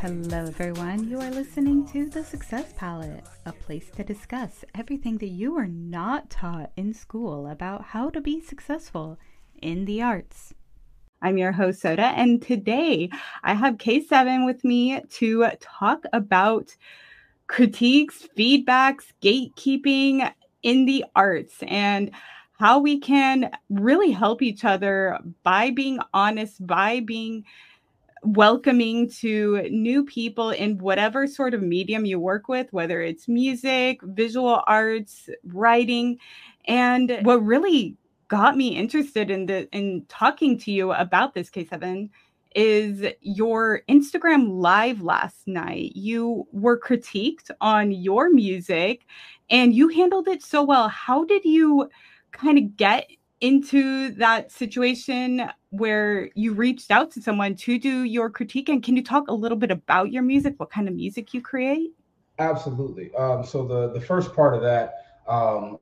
hello, everyone. You are listening to The Success Palette, a place to discuss everything that you are not taught in school about how to be successful in the arts. I'm your host, Soda, and today I have Kaesevyn with me to talk about critiques, feedbacks, gatekeeping in the arts, and how we can really help each other by being honest, by being welcoming to new people in whatever sort of medium you work with, whether it's music, visual arts, writing. And what really got me interested in the in talking to you about this Kaesevyn is your Instagram live last night. You were critiqued on your music and you handled it so well. How did you kind of get into that situation where you reached out to someone to do your critique? And can you talk a little bit about your music what kind of music you create? Absolutely. Um, so the the first part of that um,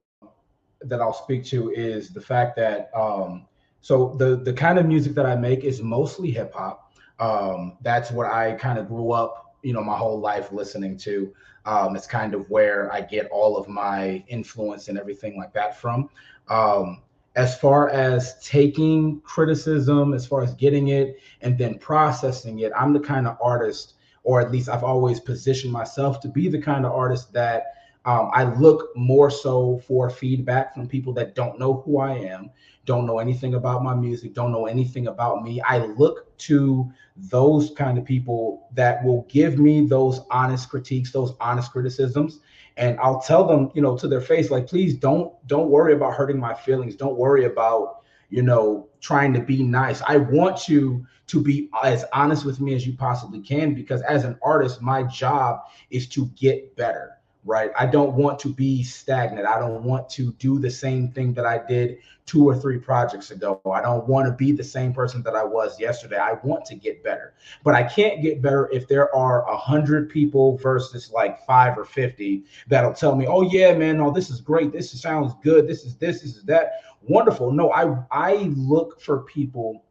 that i'll speak to is the fact that um, so the the kind of music that i make is mostly hip-hop um, that's what i kind of grew up you know my whole life listening to. Um, it's kind of where i get all of my influence and everything like that from. Um, as far as taking criticism, as far as getting it and then processing it, I'm the kind of artist, or at least I've always positioned myself to be the kind of artist that um, I look more so for feedback from people that don't know who I am, don't know anything about my music, don't know anything about me. I look to those kind of people that will give me those honest critiques, those honest criticisms, and I'll tell them, you know, to their face, like, please don't don't worry about hurting my feelings. Don't worry about, you know, trying to be nice. I want you to be as honest with me as you possibly can because as an artist, my job is to get better right? I don't want to be stagnant. I don't want to do the same thing that I did two or three projects ago. I don't want to be the same person that I was yesterday. I want to get better, but I can't get better if there are a hundred people versus like five or 50 that'll tell me, oh yeah, man, no, this is great. This sounds good. This is this, this is that. Wonderful. No, I, I look for people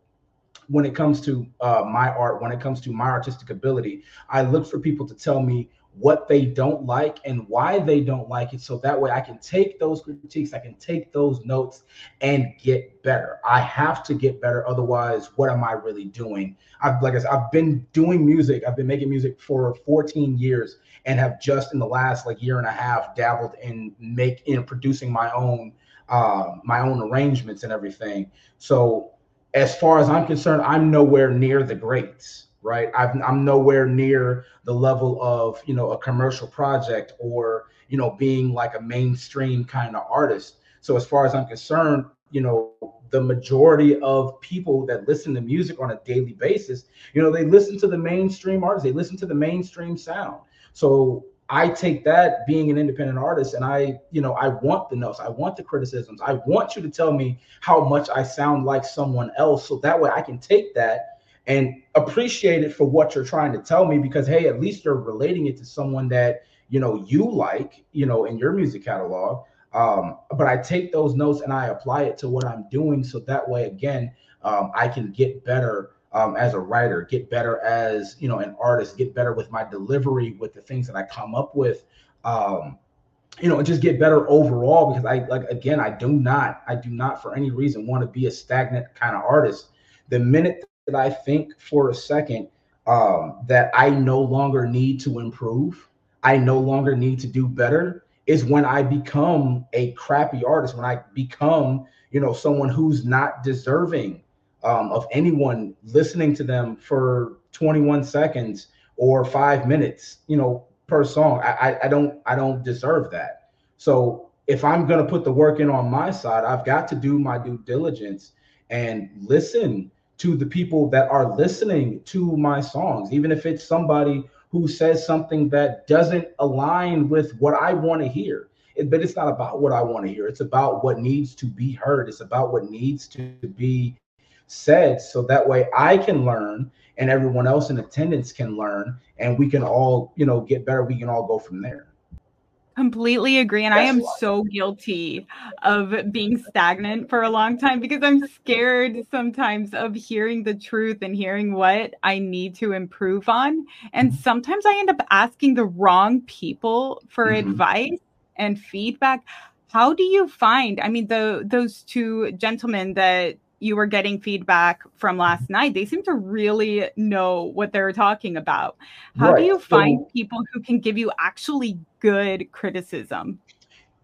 when it comes to uh, my art, when it comes to my artistic ability, I look for people to tell me what they don't like and why they don't like it. So that way I can take those critiques, I can take those notes and get better. I have to get better. Otherwise, what am I really doing? I've like I said, I've been doing music. I've been making music for 14 years and have just in the last like year and a half dabbled in make in producing my own uh, my own arrangements and everything. So as far as I'm concerned, I'm nowhere near the greats right? i am nowhere near the level of you know a commercial project or you know being like a mainstream kind of artist. So as far as I'm concerned, you know the majority of people that listen to music on a daily basis, you know they listen to the mainstream artists, they listen to the mainstream sound. So I take that being an independent artist and I, you know, I want the notes, I want the criticisms. I want you to tell me how much I sound like someone else so that way I can take that and appreciate it for what you're trying to tell me because hey at least you're relating it to someone that you know you like you know in your music catalog. Um, but i take those notes and i apply it to what i'm doing so that way again um, i can get better um, as a writer get better as you know an artist get better with my delivery with the things that i come up with um, you know and just get better overall because i like again i do not i do not for any reason want to be a stagnant kind of artist. The minute I think for a second um, that I no longer need to improve, I no longer need to do better, is when I become a crappy artist, when I become, you know, someone who's not deserving um, of anyone listening to them for 21 seconds or five minutes, you know, per song. I, I, I don't I don't deserve that. So if I'm gonna put the work in on my side, I've got to do my due diligence and listen to the people that are listening to my songs, even if it's somebody who says something that doesn't align with what I want to hear. It, but it's not about what I want to hear. It's about what needs to be heard. It's about what needs to be said. So that way I can learn and everyone else in attendance can learn and we can all, you know, get better. We can all go from there. Completely agree and i am so guilty of being stagnant for a long time because i'm scared sometimes of hearing the truth and hearing what i need to improve on and mm-hmm. sometimes i end up asking the wrong people for mm-hmm. advice and feedback how do you find i mean the those two gentlemen that you were getting feedback from last night they seem to really know what they're talking about. How right. do you find so, people who can give you actually good criticism?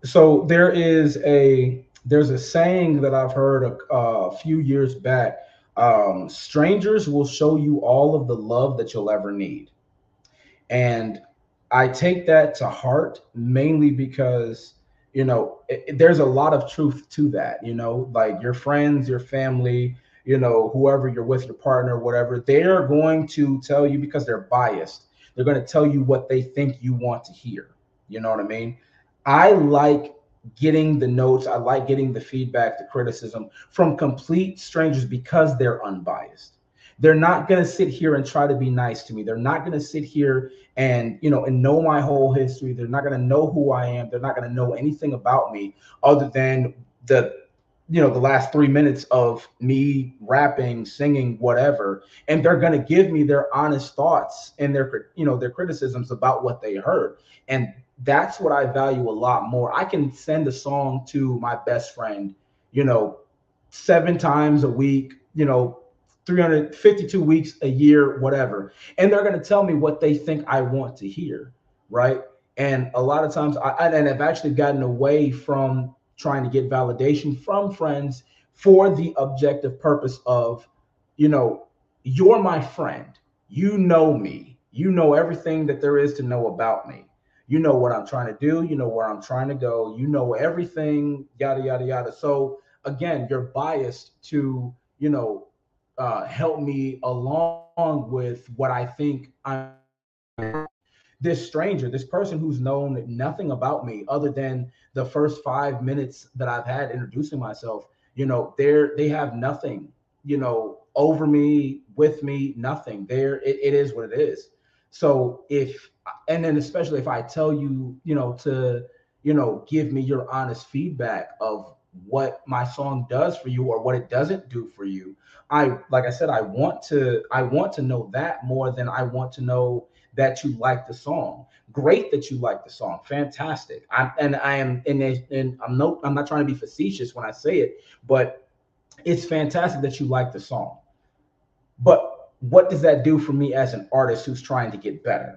So there is a there's a saying that i've heard a, a few years back um, strangers will show you all of the love that you'll ever need. And i take that to heart mainly because you know it, there's a lot of truth to that you know like your friends your family you know whoever you're with your partner whatever they're going to tell you because they're biased. They're going to tell you what they think you want to hear. You know what i mean? I like getting the notes. I like getting the feedback the criticism from complete strangers because they're unbiased. They're not going to sit here and try to be nice to me. They're not going to sit here and you know and know my whole history. They're not going to know who i am. They're not going to know anything about me other than the you know the last three minutes of me rapping singing whatever. And they're going to give me their honest thoughts and their you know their criticisms about what they heard. And that's what i value a lot more. I can send a song to my best friend you know seven times a week you know 352 weeks a year, whatever. And they're going to tell me what they think I want to hear, right? And a lot of times, I and I've actually gotten away from trying to get validation from friends for the objective purpose of, you know, you're my friend. You know me. You know everything that there is to know about me. You know what I'm trying to do. You know where I'm trying to go. You know everything, yada, yada, yada. So again, you're biased to, you know, uh, help me along with what I think I'm. This stranger, this person who's known nothing about me other than the first five minutes that I've had introducing myself, you know, they're they have nothing, you know, over me, with me, nothing. There, it, it is what it is. So if and then especially if I tell you, you know, to you know, give me your honest feedback of what my song does for you or what it doesn't do for you i like i said i want to i want to know that more than i want to know that you like the song. Great that you like the song. Fantastic. I, and i am and, and i'm no i'm not trying to be facetious when i say it but it's fantastic that you like the song. But what does that do for me as an artist who's trying to get better?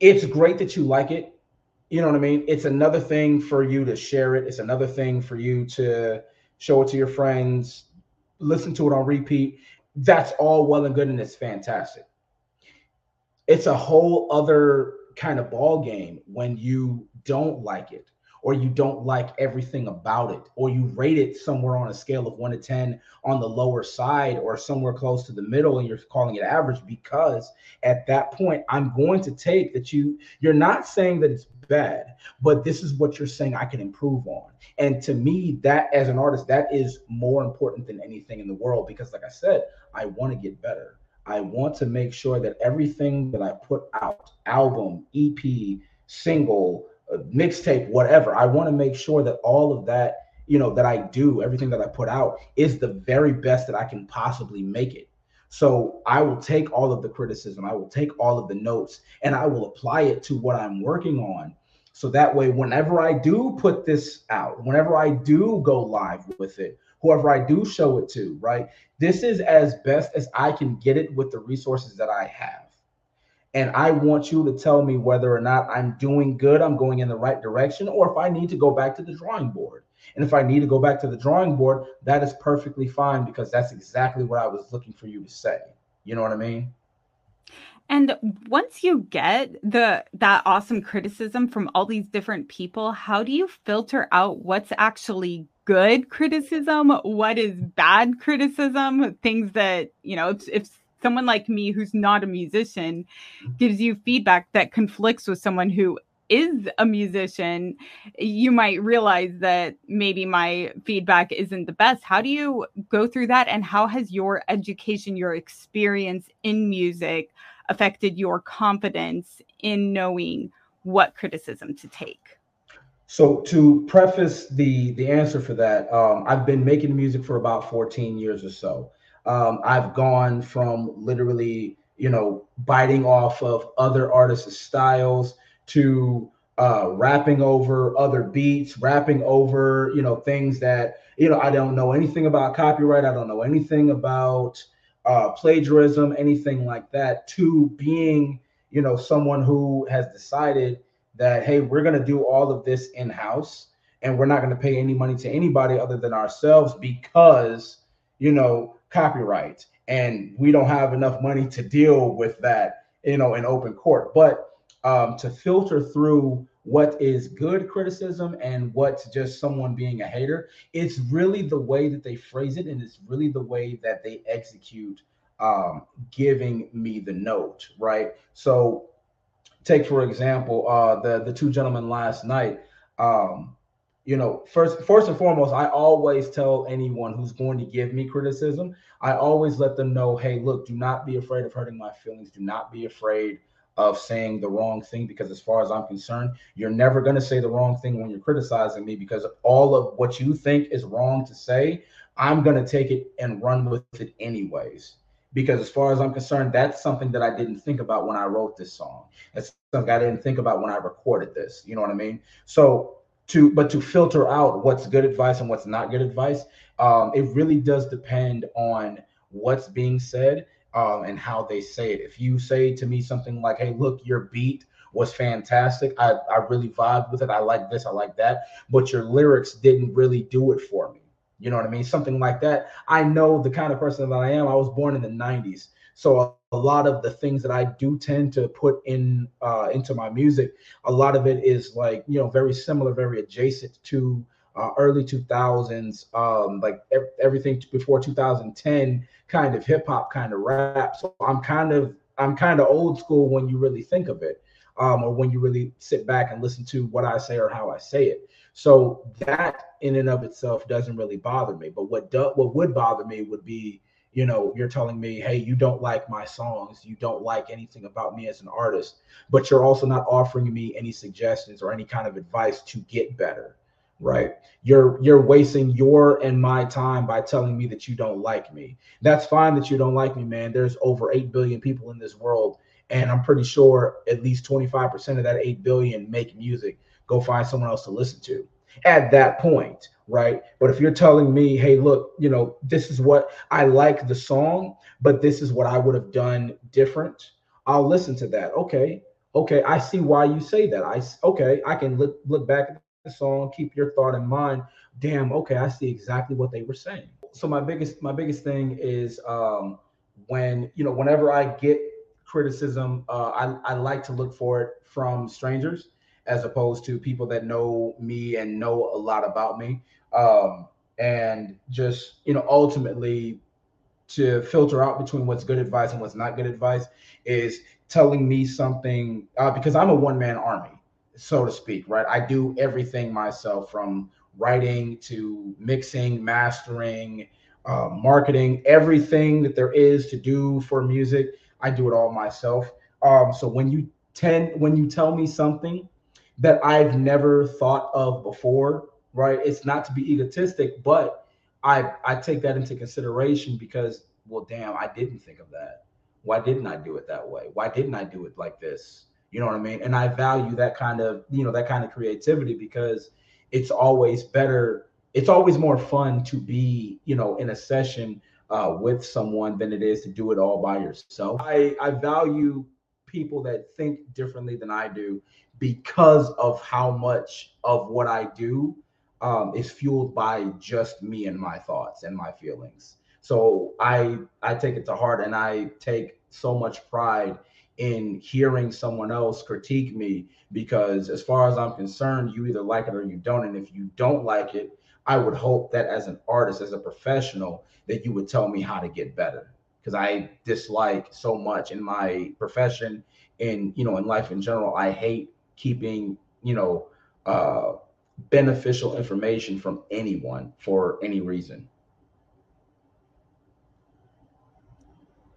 It's great that you like it. You know what I mean? It's another thing for you to share it. It's another thing for you to show it to your friends, listen to it on repeat. That's all well and good and it's fantastic. It's a whole other kind of ball game when you don't like it or you don't like everything about it, or you rate it somewhere on a scale of one to 10 on the lower side or somewhere close to the middle and you're calling it average because at that point, I'm going to take that you, you're not saying that it's bad, but this is what you're saying I can improve on. And to me, that as an artist, that is more important than anything in the world because, like I said, I want to get better. I want to make sure that everything that I put out, album, EP, single, uh, mixtape, whatever. I want to make sure that all of that, you know, that I do, everything that I put out is the very best that I can possibly make it. So I will take all of the criticism, I will take all of the notes, and I will apply it to what I'm working on. So that way, whenever I do put this out, whenever I do go live with it, whoever I do show it to, right? This is as best as I can get it with the resources that I have. And I want you to tell me whether or not I'm doing good, I'm going in the right direction, or if I need to go back to the drawing board. And if I need to go back to the drawing board, that is perfectly fine because that's exactly what I was looking for you to say. You know what I mean? And once you get the that awesome criticism from all these different people, how do you filter out what's actually good criticism, what is bad criticism, things that, you know, if, if someone like me who's not a musician mm-hmm. gives you feedback that conflicts with someone who is a musician, you might realize that maybe my feedback isn't the best. How do you go through that? And how has your education, your experience in music affected your confidence in knowing what criticism to take? So to preface the the answer for that, um, I've been making music for about 14 years or so. Um, I've gone from literally, you know, biting off of other artists' styles to uh, rapping over other beats, rapping over, you know, things that, you know, I don't know anything about copyright. I don't know anything about uh, plagiarism, anything like that, to being, you know, someone who has decided that hey we're going to do all of this in house and we're not going to pay any money to anybody other than ourselves because you know copyright. And we don't have enough money to deal with that you know in open court. But um, to filter through what is good criticism and what's just someone being a hater it's really the way that they phrase it and it's really the way that they execute um, giving me the note right so take for example uh, the the two gentlemen last night. Um, you know, first first and foremost, I always tell anyone who's going to give me criticism, I always let them know, hey, look, do not be afraid of hurting my feelings. Do not be afraid of saying the wrong thing because as far as I'm concerned, you're never going to say the wrong thing when you're criticizing me because all of what you think is wrong to say, I'm going to take it and run with it anyways because as far as I'm concerned, that's something that I didn't think about when I wrote this song. That's something I didn't think about when I recorded this. You know what I mean? So to but to filter out what's good advice and what's not good advice, um, it really does depend on what's being said um, and how they say it. If you say to me something like, "Hey, look, your beat." was fantastic. I, I really vibed with it. I like this, I like that. But your lyrics didn't really do it for me you know what I mean? Something like that. I know the kind of person that I am. I was born in the 90s. So a, a lot of the things that I do tend to put in uh, into my music, a lot of it is like, you know, very similar, very adjacent to uh, early 2000s, um, like ev- everything before 2010 kind of hip hop kind of rap. So I'm kind of I'm kind of old school when you really think of it, um, or when you really sit back and listen to what I say or how I say it. So that in and of itself doesn't really bother me. But what do, what would bother me would be, you know, you're telling me, hey, you don't like my songs, you don't like anything about me as an artist, but you're also not offering me any suggestions or any kind of advice to get better right you're you're wasting your and my time by telling me that you don't like me that's fine that you don't like me man there's over 8 billion people in this world and i'm pretty sure at least 25% of that 8 billion make music go find someone else to listen to at that point, right? But if you're telling me, hey, look, you know, this is what I like the song, but this is what I would have done different, I'll listen to that. Okay. Okay, I see why you say that. I okay, I can look look back song, keep your thought in mind. Damn, okay, I see exactly what they were saying. So my biggest my biggest thing is um when you know whenever I get criticism, uh, I I like to look for it from strangers as opposed to people that know me and know a lot about me. Um, and just, you know, ultimately to filter out between what's good advice and what's not good advice is telling me something uh, because I'm a one man army, so to speak, right? I do everything myself from writing to mixing, mastering, uh, marketing, everything that there is to do for music. I do it all myself. Um, so when you tend, when you tell me something that I've never thought of before, right? It's not to be egotistic, but I I take that into consideration because well damn, I didn't think of that. Why didn't I do it that way? Why didn't I do it like this? You know what I mean? And I value that kind of, you know, that kind of creativity because it's always better, it's always more fun to be, you know, in a session uh, with someone than it is to do it all by yourself. I, I value people that think differently than I do because of how much of what I do um, is fueled by just me and my thoughts and my feelings. So I I take it to heart and I take so much pride in hearing someone else critique me because as far as I'm concerned, you either like it or you don't. And if you don't like it, I would hope that as an artist, as a professional, that you would tell me how to get better because I dislike so much in my profession and you know in life in general. I hate keeping, you know, uh, beneficial information from anyone for any reason.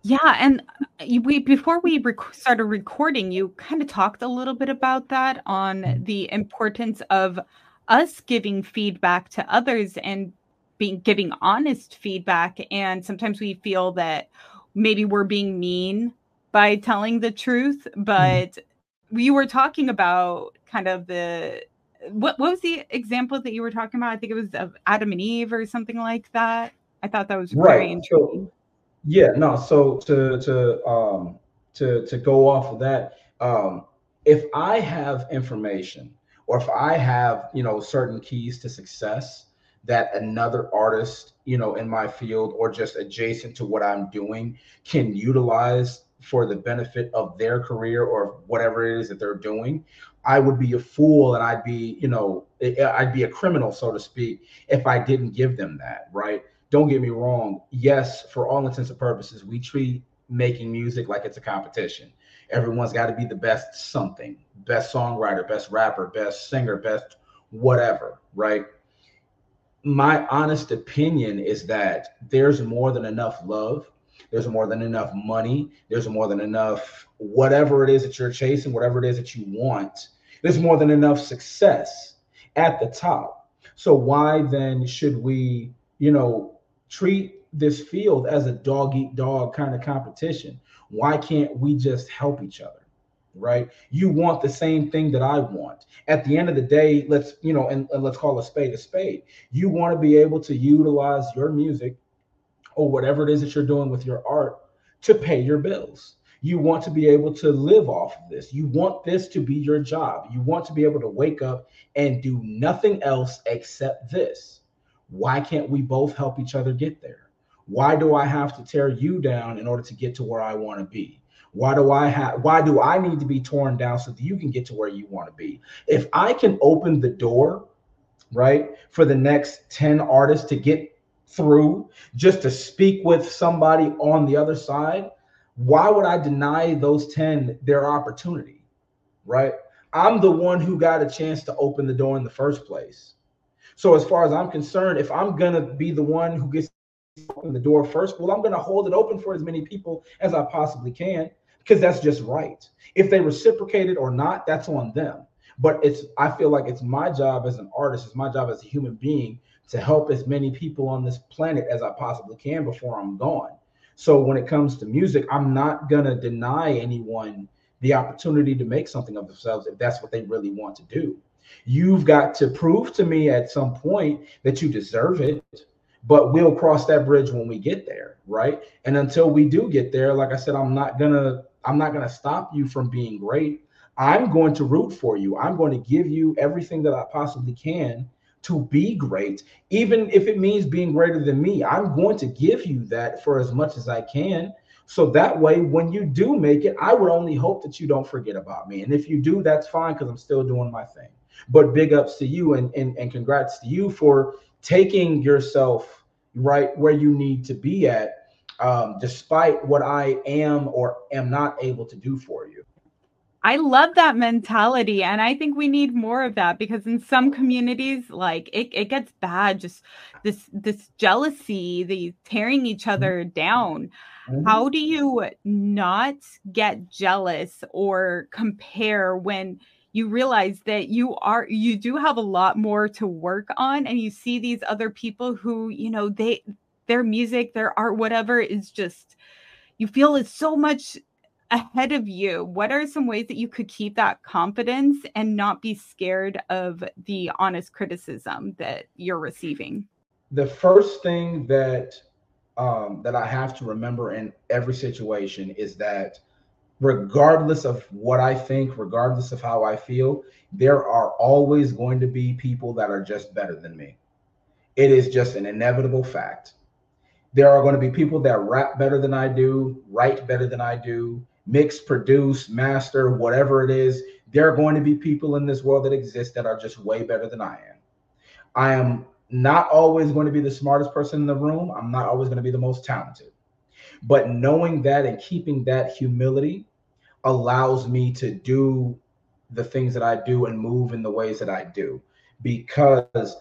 Yeah, and uh, we before we rec- started recording, you kind of talked a little bit about that on mm-hmm. the importance of us giving feedback to others and being giving honest feedback. And sometimes we feel that maybe we're being mean by telling the truth, mm-hmm. but mm-hmm. you were talking about kind of the what what was the example that you were talking about? I think it was of Adam and Eve or something like that. I thought that was right. very intriguing. So, yeah, no. So to to um to to go off of that, um, if I have information or if I have you know certain keys to success that another artist you know in my field or just adjacent to what I'm doing can utilize for the benefit of their career or whatever it is that they're doing, I would be a fool and I'd be, you know, I'd be a criminal, so to speak, if I didn't give them that, right? Don't get me wrong. Yes, for all intents and purposes, we treat making music like it's a competition. Everyone's got to be the best something, best songwriter, best rapper, best singer, best whatever, right? My honest opinion is that there's more than enough love there's more than enough money. There's more than enough whatever it is that you're chasing, whatever it is that you want. There's more than enough success at the top. So why then should we, you know, treat this field as a dog eat dog kind of competition? Why can't we just help each other? Right? You want the same thing that I want. At the end of the day, let's, you know, and, and let's call a spade a spade. You want to be able to utilize your music or whatever it is that you're doing with your art to pay your bills. You want to be able to live off of this. You want this to be your job. You want to be able to wake up and do nothing else except this. Why can't we both help each other get there? Why do I have to tear you down in order to get to where I want to be? Why do I have why do I need to be torn down so that you can get to where you want to be? If I can open the door, right, for the next 10 artists to get through just to speak with somebody on the other side, why would I deny those 10 their opportunity? Right? I'm the one who got a chance to open the door in the first place. So as far as I'm concerned, if I'm gonna be the one who gets open the door first, well, I'm gonna hold it open for as many people as I possibly can because that's just right. If they reciprocate it or not, that's on them. But it's I feel like it's my job as an artist, it's my job as a human being to help as many people on this planet as I possibly can before I'm gone. So when it comes to music, I'm not to deny anyone the opportunity to make something of themselves if that's what they really want to do. You've got to prove to me at some point that you deserve it, but we'll cross that bridge when we get there, right? And until we do get there, like I said, I'm not to I'm not to stop you from being great. I'm going to root for you. I'm going to give you everything that I possibly can to be great, even if it means being greater than me. I'm going to give you that for as much as I can. So that way, when you do make it, I would only hope that you don't forget about me. And if you do, that's fine because I'm still doing my thing. But big ups to you and, and, and congrats to you for taking yourself right where you need to be at, um, despite what I am or am not able to do for you. I love that mentality. And I think we need more of that because in some communities, like it, it gets bad, just this this jealousy, the tearing each mm-hmm. other down. Mm-hmm. How do you not get jealous or compare when you realize that you are you do have a lot more to work on and you see these other people who, you know, they their music, their art, whatever is just you feel it's so much ahead of you, what are some ways that you could keep that confidence and not be scared of the honest criticism that you're receiving? The first thing that um, that I have to remember in every situation is that regardless of what I think, regardless of how I feel, there are always going to be people that are just better than me. It is just an inevitable fact. There are going to be people that rap better than I do, write better than I do, mix, produce, master, whatever it is, there are going to be people in this world that exist that are just way better than I am. I am not always going to be the smartest person in the room. I'm not always going to be the most talented. But knowing that and keeping that humility allows me to do the things that I do and move in the ways that I do. Because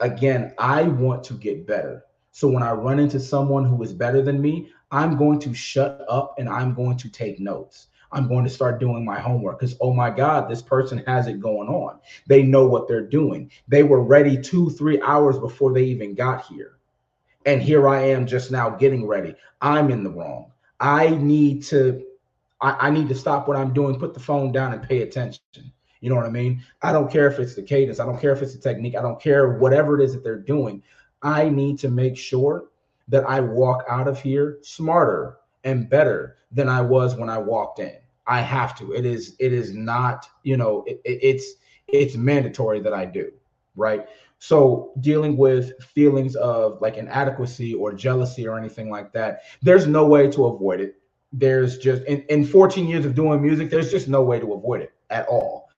again, I want to get better. So when I run into someone who is better than me, I'm going to shut up and I'm going to take notes. I'm going to start doing my homework because, oh my God, this person has it going on. They know what they're doing. They were ready two, three hours before they even got here. And here I am just now getting ready. I'm in the wrong. I need to. I, I need to stop what I'm doing, put the phone down, and pay attention. You know what I mean? I don't care if it's the cadence. I don't care if it's the technique. I don't care whatever it is that they're doing. I need to make sure that I walk out of here smarter and better than I was when I walked in. I have to. It is. It is not. You know. It, it, it's. It's mandatory that I do. Right. So dealing with feelings of like inadequacy or jealousy or anything like that, there's no way to avoid it. There's just in, in 14 years of doing music, there's just no way to avoid it at all.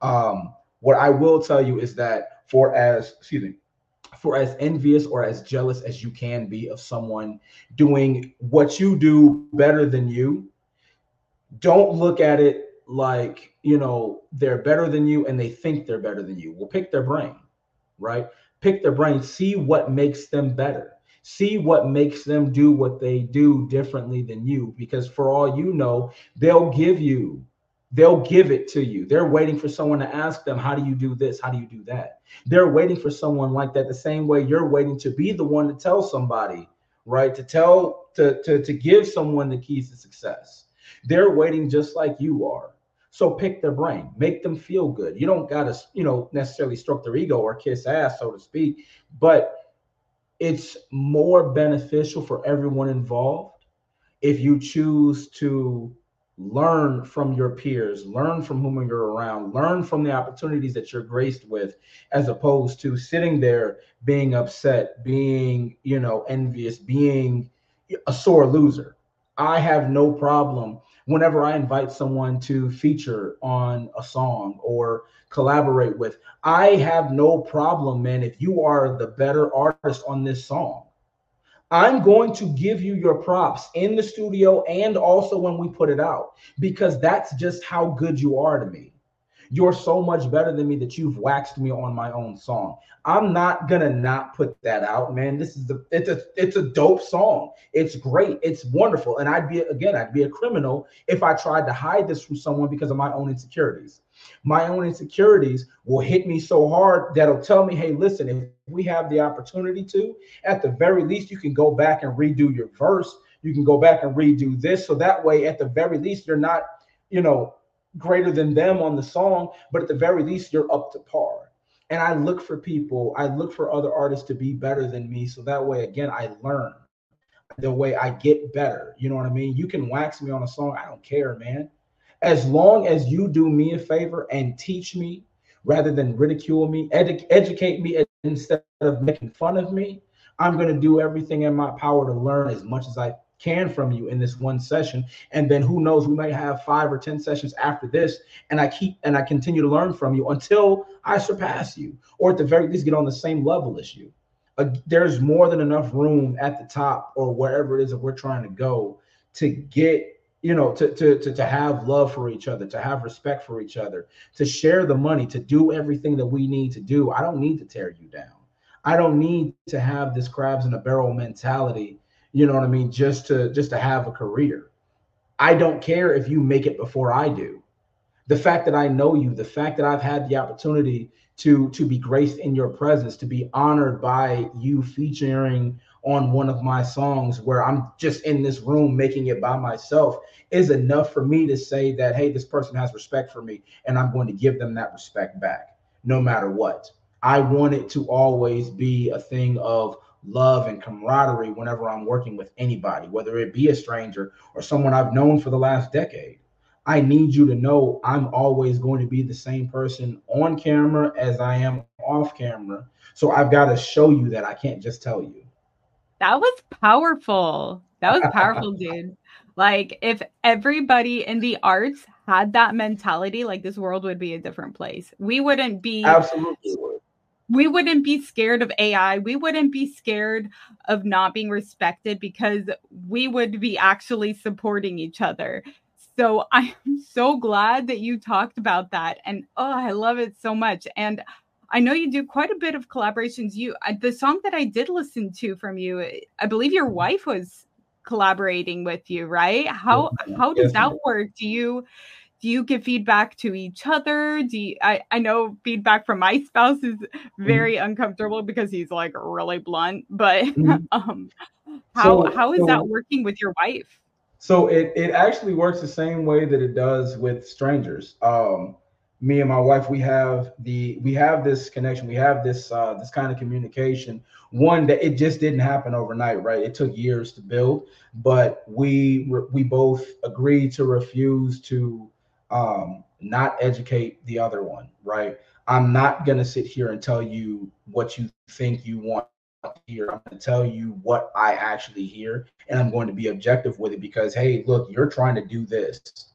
Um, what I will tell you is that for as excuse me, for as envious or as jealous as you can be of someone doing what you do better than you, don't look at it like, you know, they're better than you and they think they're better than you. Well, pick their brain, right? Pick their brain, see what makes them better. See what makes them do what they do differently than you. Because for all you know, they'll give you they'll give it to you. They're waiting for someone to ask them, How do you do this? How do you do that? They're waiting for someone like that the same way you're waiting to be the one to tell somebody, right? To tell, to, to, to give someone the keys to success. They're waiting just like you are. So pick their brain, make them feel good. You don't got to, you know, necessarily stroke their ego or kiss ass, so to speak, but it's more beneficial for everyone involved if you choose to learn from your peers learn from whom you're around learn from the opportunities that you're graced with as opposed to sitting there being upset being you know envious being a sore loser i have no problem whenever i invite someone to feature on a song or collaborate with i have no problem man if you are the better artist on this song I'm going to give you your props in the studio and also when we put it out because that's just how good you are to me. You're so much better than me that you've waxed me on my own song. I'm not gonna not put that out, man. This is the it's a it's a dope song. It's great. It's wonderful. And I'd be again, I'd be a criminal if I tried to hide this from someone because of my own insecurities. My own insecurities will hit me so hard that'll tell me, hey, listen, if we have the opportunity to, at the very least, you can go back and redo your verse. You can go back and redo this. So that way, at the very least, you're not, you know, greater than them on the song, but at the very least, you're up to par. And I look for people, I look for other artists to be better than me. So that way, again, I learn the way I get better. You know what I mean? You can wax me on a song. I don't care, man. As long as you do me a favor and teach me rather than ridicule me, edu- educate me instead of making fun of me, I'm going to do everything in my power to learn as much as I can from you in this one session. And then who knows we might have five or ten sessions after this and i keep and i continue to learn from you until i surpass you or at the very least get on the same level as you. Uh, there's more than enough room at the top or wherever it is that we're trying to go to get you know to, to to to have love for each other to have respect for each other to share the money to do everything that we need to do. I don't need to tear you down. I don't need to have this crabs in a barrel mentality you know what i mean? Just to just to have a career. I don't care if you make it before i do. The fact that i know you the fact that i've had the opportunity to to be graced in your presence to be honored by you featuring on one of my songs where I'm just in this room making it by myself is enough for me to say that, hey, this person has respect for me and I'm going to give them that respect back no matter what. I want it to always be a thing of love and camaraderie whenever I'm working with anybody, whether it be a stranger or someone I've known for the last decade. I need you to know I'm always going to be the same person on camera as I am off camera. So I've got to show you that I can't just tell you. That was powerful. That was powerful, dude. Like if everybody in the arts had that mentality, like this world would be a different place. We wouldn't be absolutely we wouldn't be scared of AI. We wouldn't be scared of not being respected because we would be actually supporting each other. So I'm so glad that you talked about that. And oh, I love it so much. And I know you do quite a bit of collaborations. You uh, the song that I did listen to from you, I believe your mm-hmm. wife was collaborating with you, right? How how does that work? Do you do you give feedback to each other? Do you, I, I know feedback from my spouse is mm-hmm. very mm-hmm. uncomfortable because he's like really blunt, but mm-hmm. um how so, how is so, that working with your wife? So it it actually works the same way that it does with strangers. Um me and my wife we have the we have this connection we have this uh this kind of communication one that it just didn't happen overnight right it took years to build but we we both agreed to refuse to um not educate the other one right i'm not going to sit here and tell you what you think you want hear i'm going to tell you what i actually hear and i'm going to be objective with it because hey look you're trying to do this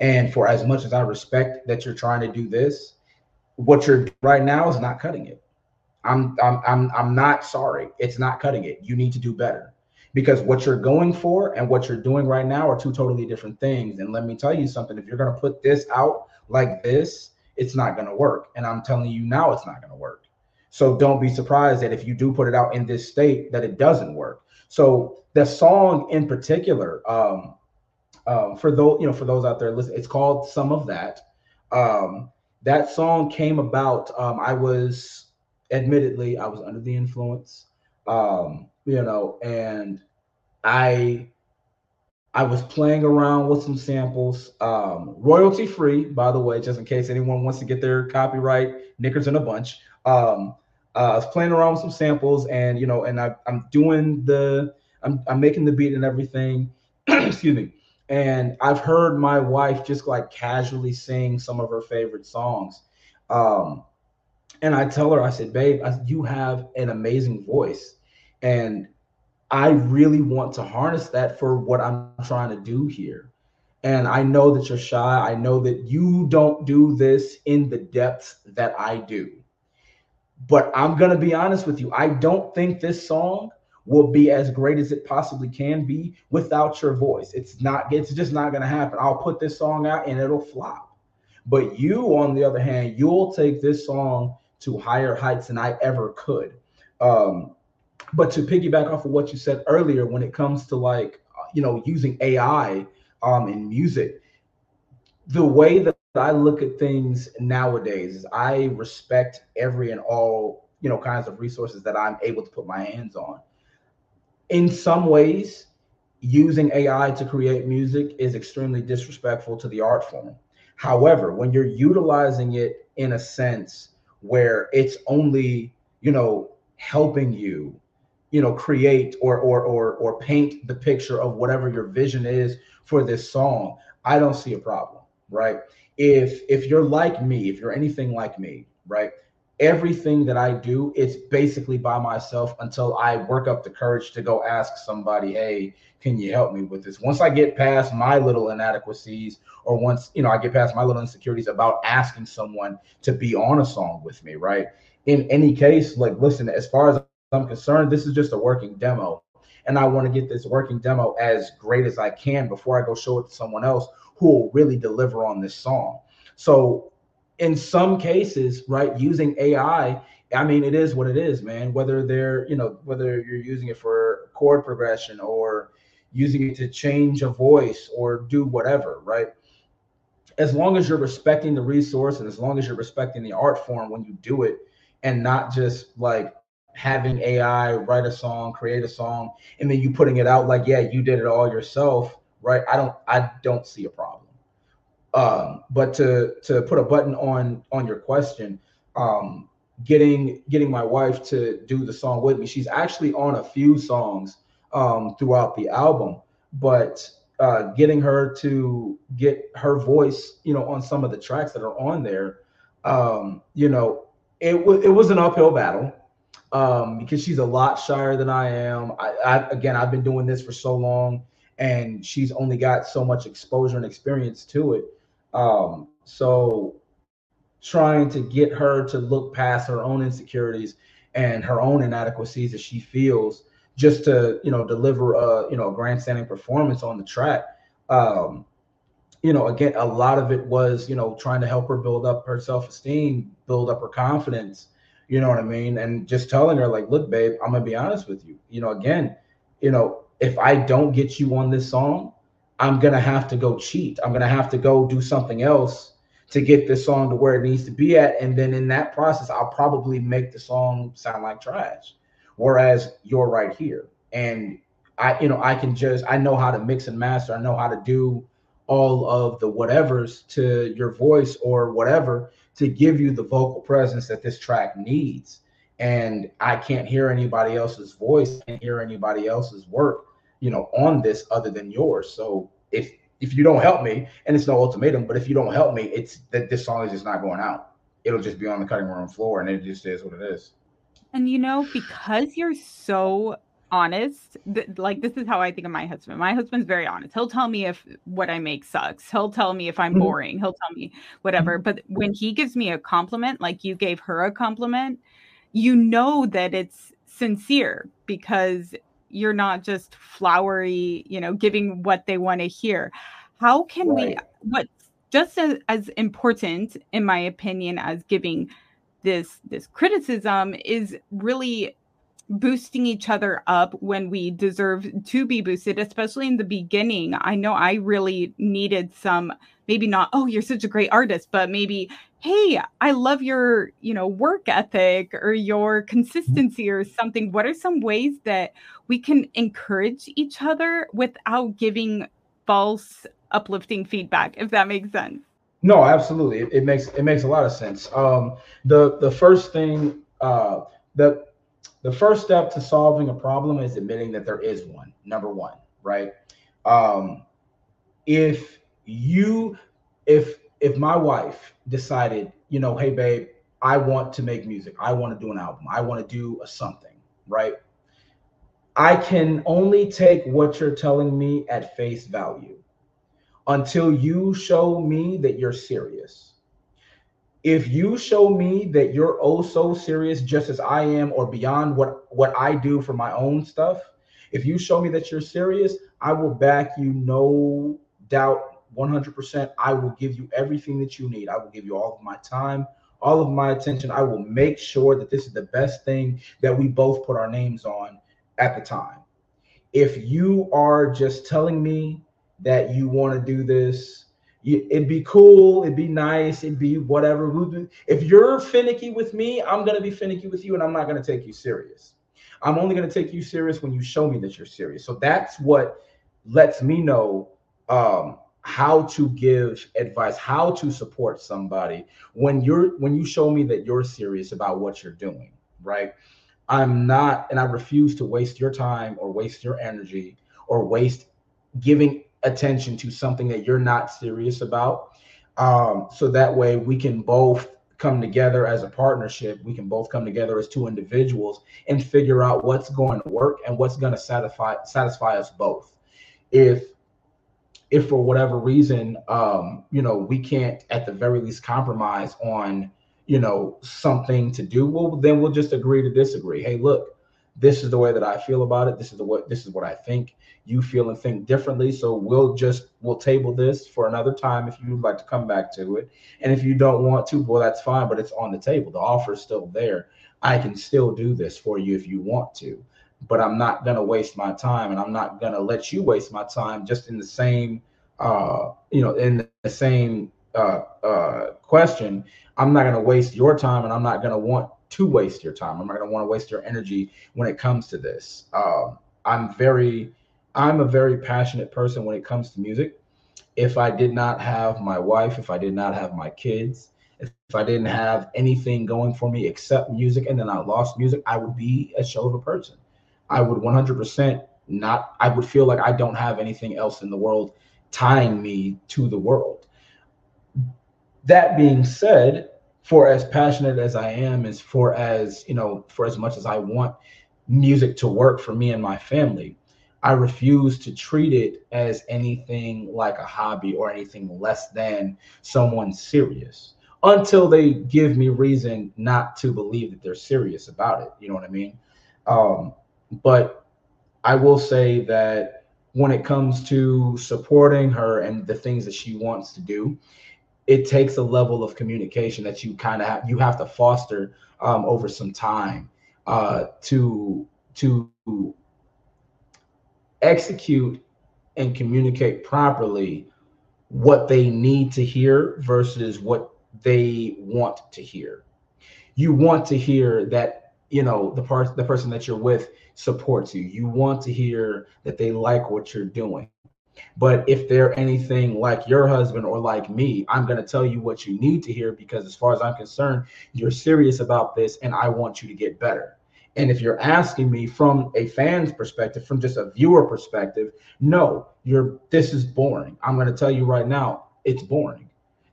and for as much as I respect that you're trying to do this, what you're right now is not cutting it. I'm I'm I'm I'm not sorry. It's not cutting it. You need to do better. Because what you're going for and what you're doing right now are two totally different things. And let me tell you something, if you're going to put this out like this, it's not going to work. And I'm telling you now it's not going to work. So don't be surprised that if you do put it out in this state that it doesn't work. So the song in particular, um, um, for those you know for those out there listen it's called some of that um, that song came about um, i was admittedly i was under the influence um, you know and i i was playing around with some samples um, royalty free by the way just in case anyone wants to get their copyright knickers in a bunch um, uh, i was playing around with some samples and you know and I, i'm doing the I'm, I'm making the beat and everything excuse me and I've heard my wife just like casually sing some of her favorite songs. Um, and I tell her, I said, babe, I, you have an amazing voice. And I really want to harness that for what I'm trying to do here. And I know that you're shy. I know that you don't do this in the depths that I do. But I'm going to be honest with you. I don't think this song will be as great as it possibly can be without your voice. It's not, it's just not going to happen. I'll put this song out and it'll flop. But you, on the other hand, you'll take this song to higher heights than I ever could. Um, but to piggyback off of what you said earlier, when it comes to like, you know, using AI um, in music, the way that I look at things nowadays is I respect every and all, you know, kinds of resources that I'm able to put my hands on in some ways, using AI to create music is extremely disrespectful to the art form. However, when you're utilizing it in a sense where it's only, you know, helping you, you know, create or or or or paint the picture of whatever your vision is for this song, I don't see a problem, right? If if you're like me, if you're anything like me, right? everything that I do, it's basically by myself until I work up the courage to go ask somebody, hey, can you help me with this? Once I get past my little inadequacies, or once you know I get past my little insecurities about asking someone to be on a song with me, right? In any case, like listen, as far as I'm concerned, this is just a working demo. And I want to get this working demo as great as I can before I go show it to someone else who will really deliver on this song. So in some cases, right, using AI, I mean, it is what it is, man. Whether they're, you know, whether you're using it for chord progression or using it to change a voice or do whatever, right? As long as you're respecting the resource and as long as you're respecting the art form when you do it and not just like having AI write a song, create a song, and then you putting it out like, yeah, you did it all yourself, right? I don't I don't see a problem. Um, but to to put a button on on your question, um, getting getting my wife to do the song with me. She's actually on a few songs um, throughout the album, but uh, getting her to get her voice, you know, on some of the tracks that are on there, um, you know, it was it was an uphill battle um, because she's a lot shyer than I am. I, I again, I've been doing this for so long, and she's only got so much exposure and experience to it. Um, so trying to get her to look past her own insecurities and her own inadequacies that she feels just to you know deliver a you know a grandstanding performance on the track um you know, again, a lot of it was, you know, trying to help her build up her self esteem, build up her confidence. You know what I mean? And just telling her, like, look, babe, I'm gonna be honest with you. You know, again, you know, if I don't get you on this song, I'm gonna have to go cheat. I'm gonna have to go do something else to get this song to where it needs to be at. And then in that process, I'll probably make the song sound like trash. Whereas you're right here. And I, you know, I can just I know how to mix and master. I know how to do all of the whatevers to your voice or whatever to give you the vocal presence that this track needs. And I can't hear anybody else's voice, can't hear anybody else's work, you know, on this other than yours. So if if you don't help me, and it's no ultimatum, but if you don't help me, it's that this song is just not going out. It'll just be on the cutting room floor, and it just is what it is. And you know, because you're so honest th- like this is how i think of my husband my husband's very honest he'll tell me if what i make sucks he'll tell me if i'm mm-hmm. boring he'll tell me whatever mm-hmm. but when he gives me a compliment like you gave her a compliment you know that it's sincere because you're not just flowery you know giving what they want to hear how can right. we what just as, as important in my opinion as giving this this criticism is really boosting each other up when we deserve to be boosted, especially in the beginning. I know I really needed some, maybe not, oh, you're such a great artist, but maybe, hey, I love your, you know, work ethic or your consistency or something. What are some ways that we can encourage each other without giving false uplifting feedback, if that makes sense? No, absolutely. It, it makes it makes a lot of sense. Um, the the first thing uh, that the first step to solving a problem is admitting that there is one number one right? Um if you if if my wife decided you know hey babe i want to make music. I want to do an album. I want to do a something right? I can only take what you're telling me at face value until you show me that you're serious if you show me that you're oh so serious just as i am or beyond what what i do for my own stuff if you show me that you're serious i will back you no doubt 100% i will give you everything that you need. I will give you all of my time all of my attention. I will make sure that this is the best thing that we both put our names on at the time. If you are just telling me that you want to do this it'd be cool, it'd be nice, it'd be whatever. If you're finicky with me, I'm gonna be finicky with you, and I'm not gonna take you serious. I'm only gonna take you serious when you show me that you're serious. So that's what lets me know um, how to give advice, how to support somebody when you're when you show me that you're serious about what you're doing, right? I'm not, and I refuse to waste your time or waste your energy or waste giving attention to something that you're not serious about. Um, so that way we can both come together as a partnership. We can both come together as two individuals and figure out what's going to work and what's going to satisfy satisfy us both. If if for whatever reason, um, you know, we can't at the very least compromise on, you know, something to do, well, then we'll just agree to disagree. Hey, look, this is the way that I feel about it. This is the what this is what I think. You feel and think differently. So we'll just we'll table this for another time if you'd like to come back to it. And if you don't want to, well, that's fine, but it's on the table. The offer is still there. I can still do this for you if you want to, but I'm not gonna waste my time and I'm not gonna let you waste my time just in the same uh, you know, in the same uh, uh, question. I'm not gonna waste your time and I'm not gonna want to waste your time. I'm not going to want to waste your energy when it comes to this. Um, I'm very, I'm a very passionate person when it comes to music. If I did not have my wife, if I did not have my kids, if, if I didn't have anything going for me except music, and then I lost music, I would be a shell of a person. I would 100% not, I would feel like I don't have anything else in the world tying me to the world. That being said, for as passionate as I am, as for as you know, for as much as I want music to work for me and my family, I refuse to treat it as anything like a hobby or anything less than someone serious until they give me reason not to believe that they're serious about it. You know what I mean? Um, but I will say that when it comes to supporting her and the things that she wants to do it takes a level of communication that you kind of have you have to foster um, over some time uh, to to execute and communicate properly what they need to hear versus what they want to hear. You want to hear that you know the part the person that you're with supports you. You want to hear that they like what you're doing. But if they're anything like your husband or like me, I'm going to tell you what you need to hear because, as far as I'm concerned, you're serious about this and I want you to get better. And if you're asking me from a fan's perspective, from just a viewer perspective, no, you're this is boring. I'm going to tell you right now, it's boring.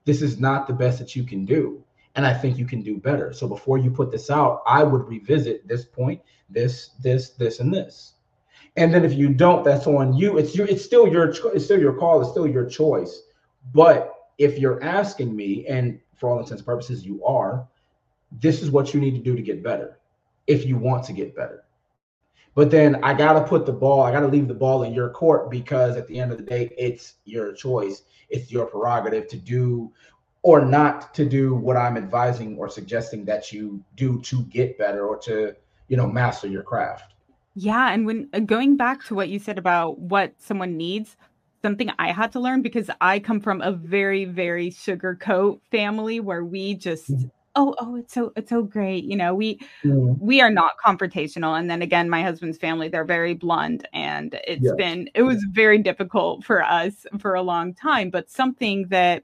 This is not the best that you can do. And I think you can do better. So before you put this out, I would revisit this point, this, this, this, and this. And then if you don't, that's on you. It's your, it's still your, it's still your call. It's still your choice. But if you're asking me, and for all intents and purposes, you are, this is what you need to do to get better. If you want to get better. But then I got to put the ball, I got to leave the ball in your court because at the end of the day, it's your choice. It's your prerogative to do or not to do what I'm advising or suggesting that you do to get better or to, you know, master your craft. Yeah, and when uh, going back to what you said about what someone needs, something I had to learn because I come from a very very sugarcoat family where we just mm-hmm. oh oh it's so it's so great, you know, we mm. we are not confrontational and then again my husband's family they're very blunt and it's yes. been it was very difficult for us for a long time, but something that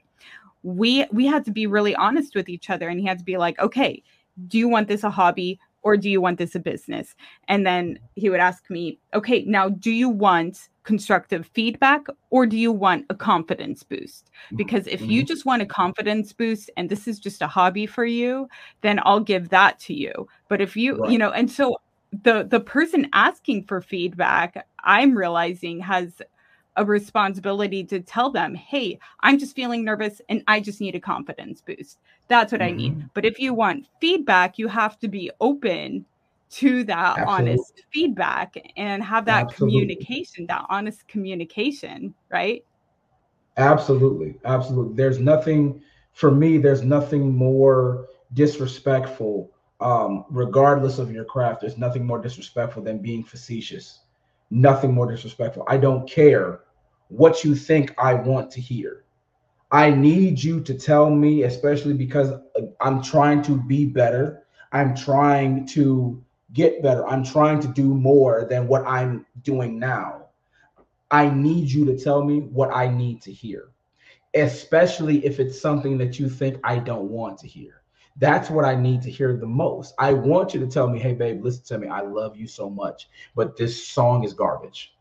we we had to be really honest with each other and he had to be like, "Okay, do you want this a hobby? Or do you want this a business? And then he would ask me, okay, now do you want constructive feedback or do you want a confidence boost? Because if you mm-hmm. just want a confidence boost and this is just a hobby for you, then I'll give that to you. But if you, right. you know, and so the the person asking for feedback, I'm realizing has a responsibility to tell them, hey, I'm just feeling nervous and I just need a confidence boost. That's what mm-hmm. I need. But if you want feedback, you have to be open to that Absolutely. honest feedback and have that Absolutely. communication, that honest communication, right? Absolutely. Absolutely. There's nothing, for me, there's nothing more disrespectful, um, regardless of your craft. There's nothing more disrespectful than being facetious. Nothing more disrespectful. I don't care what you think I want to hear. I need you to tell me, especially because uh, I'm trying to be better. I'm trying to get better. I'm trying to do more than what I'm doing now. I need you to tell me what I need to hear, especially if it's something that you think I don't want to hear. That's what I need to hear the most. I want you to tell me, hey, babe, listen to me. I love you so much, but this song is garbage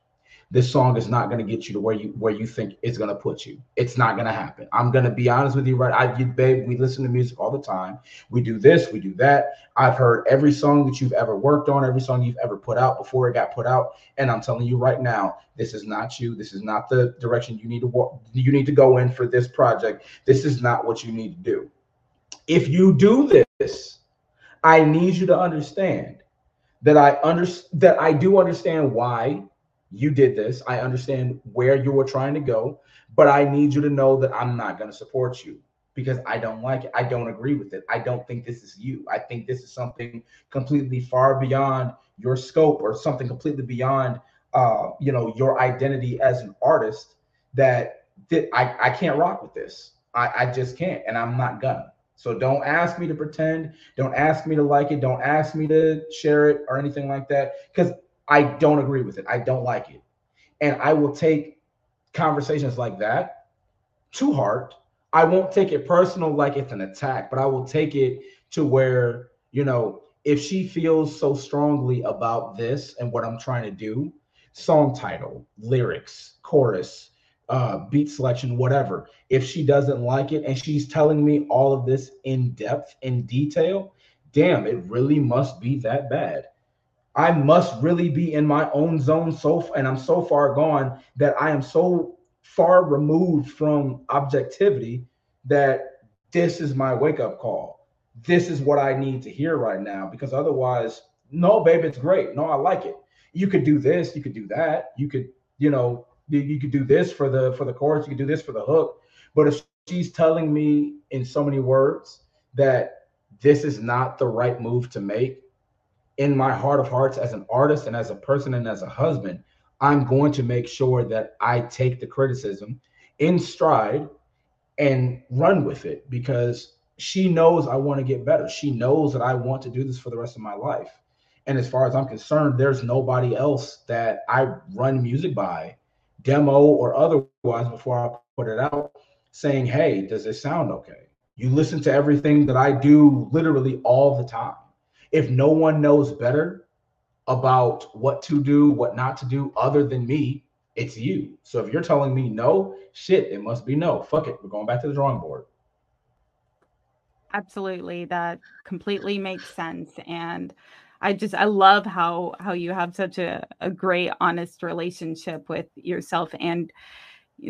this song is not going to get you to where you where you think it's going to put you. It's not going to happen. I'm going to be honest with you, right? I you babe, we listen to music all the time. We do this, we do that. I've heard every song that you've ever worked on, every song you've ever put out before it got put out, and I'm telling you right now, this is not you. This is not the direction you need to walk. You need to go in for this project. This is not what you need to do. If you do this, I need you to understand that I under that I do understand why you did this. I understand where you were trying to go, but I need you to know that I'm not going to support you because I don't like it. I don't agree with it. I don't think this is you. I think this is something completely far beyond your scope or something completely beyond uh, you know, your identity as an artist that, I, I can't rock with this. I, I just can't, and I'm not gonna. So don't ask me to pretend. Don't ask me to like it. Don't ask me to share it or anything like that. Because I don't agree with it. I don't like it. And I will take conversations like that to heart. I won't take it personal like it's an attack, but I will take it to where, you know, if she feels so strongly about this and what I'm trying to do, song title, lyrics, chorus, uh, beat selection, whatever, if she doesn't like it and she's telling me all of this in depth, in detail, damn, it really must be that bad. I must really be in my own zone so and I'm so far gone that I am so far removed from objectivity that this is my wake up call. This is what I need to hear right now because otherwise, no, babe, it's great. No, I like it. You could do this, you could do that. You could you know, you, could do this for the for the chorus, you could do this for the hook. But if she's telling me in so many words that this is not the right move to make, in my heart of hearts, as an artist and as a person and as a husband, I'm going to make sure that I take the criticism in stride and run with it because she knows I want to get better. She knows that I want to do this for the rest of my life. And as far as I'm concerned, there's nobody else that I run music by, demo or otherwise, before I put it out, saying, Hey, does this sound okay? You listen to everything that I do literally all the time. If no one knows better about what to do, what not to do, other than me, it's you. So if you're telling me no, shit, it must be no. Fuck it. We're going back to the drawing board. Absolutely. That completely makes sense. And I just I love how how you have such a, a great honest relationship with yourself and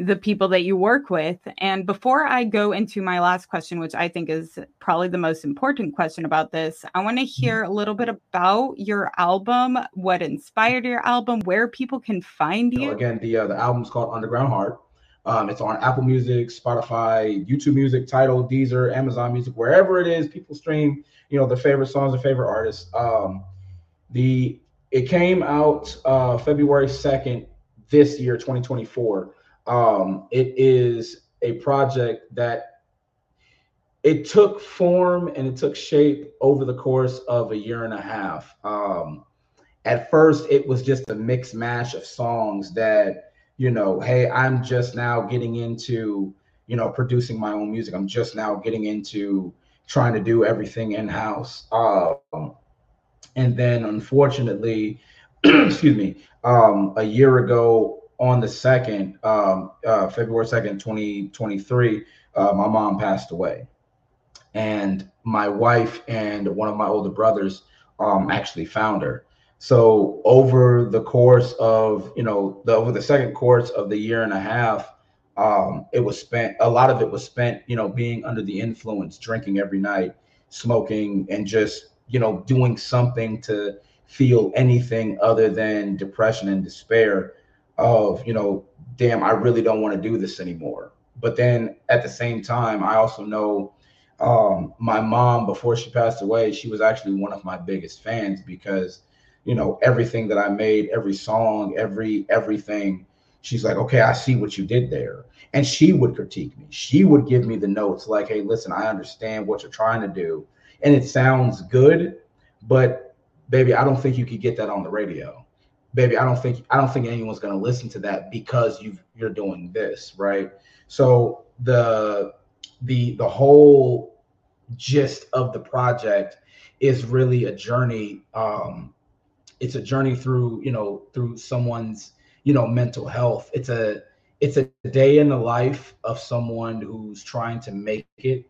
the people that you work with. And before I go into my last question, which I think is probably the most important question about this, I want to mm-hmm. hear a little bit about your album, what inspired your album, where people can find you. Again, the uh, the album's called Underground Heart. Um, it's on Apple Music, Spotify, YouTube Music, Tidal, Deezer, Amazon Music, wherever it is, people stream, you know, their favorite songs, their favorite artists. Um, the it came out uh, February second this year, 2024. Um, it is a project that it took form and it took shape over the course of a year and a half. Um, at first, it was just a mix mash of songs that, you know, hey, I'm just now getting into, you know, producing my own music. I'm just now getting into trying to do everything in house. Um, and then, unfortunately, excuse me, um, a year ago, on the second, um, uh, February second, twenty twenty three, uh, my mom passed away, and my wife and one of my older brothers um, actually found her. So over the course of you know the over the second course of the year and a half, um, it was spent. A lot of it was spent, you know, being under the influence, drinking every night, smoking, and just you know doing something to feel anything other than depression and despair of you know damn i really don't want to do this anymore. But then at the same time i also know um, my mom before she passed away she was actually one of my biggest fans because you know everything that i made every song every everything she's like okay i see what you did there. And she would critique me. She would give me the notes like hey listen i understand what you're trying to do and it sounds good but baby i don't think you could get that on the radio baby, I don't think I don't think anyone's gonna listen to that because you you're doing this, right? So the the the whole gist of the project is really a journey. Um, it's a journey through you know through someone's you know mental health. It's a it's a day in the life of someone who's trying to make it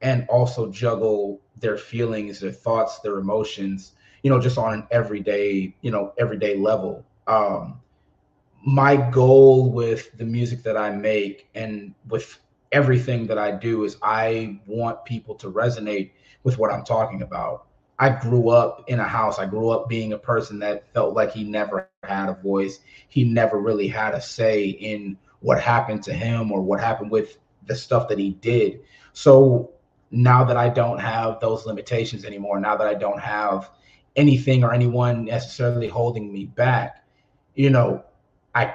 and also juggle their feelings, their thoughts, their emotions you know, just on an everyday, you know, everyday level. Um, my goal with the music that I make and with everything that I do is I want people to resonate with what I'm talking about. I grew up in a house. I grew up being a person that felt like he never had a voice. He never really had a say in what happened to him or what happened with the stuff that he did. So now that I don't have those limitations anymore, now that I don't have anything or anyone necessarily holding me back, you know, I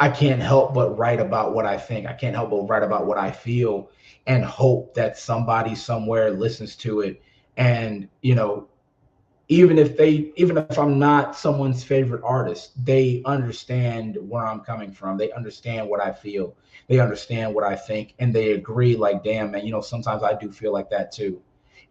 I can't help but write about what I think. I can't help but write about what I feel and hope that somebody somewhere listens to it and, you know, even if they even if I'm not someone's favorite artist, they understand where I'm coming from. They understand what I feel. They understand what I think and they agree like, "Damn, man, you know, sometimes I do feel like that too."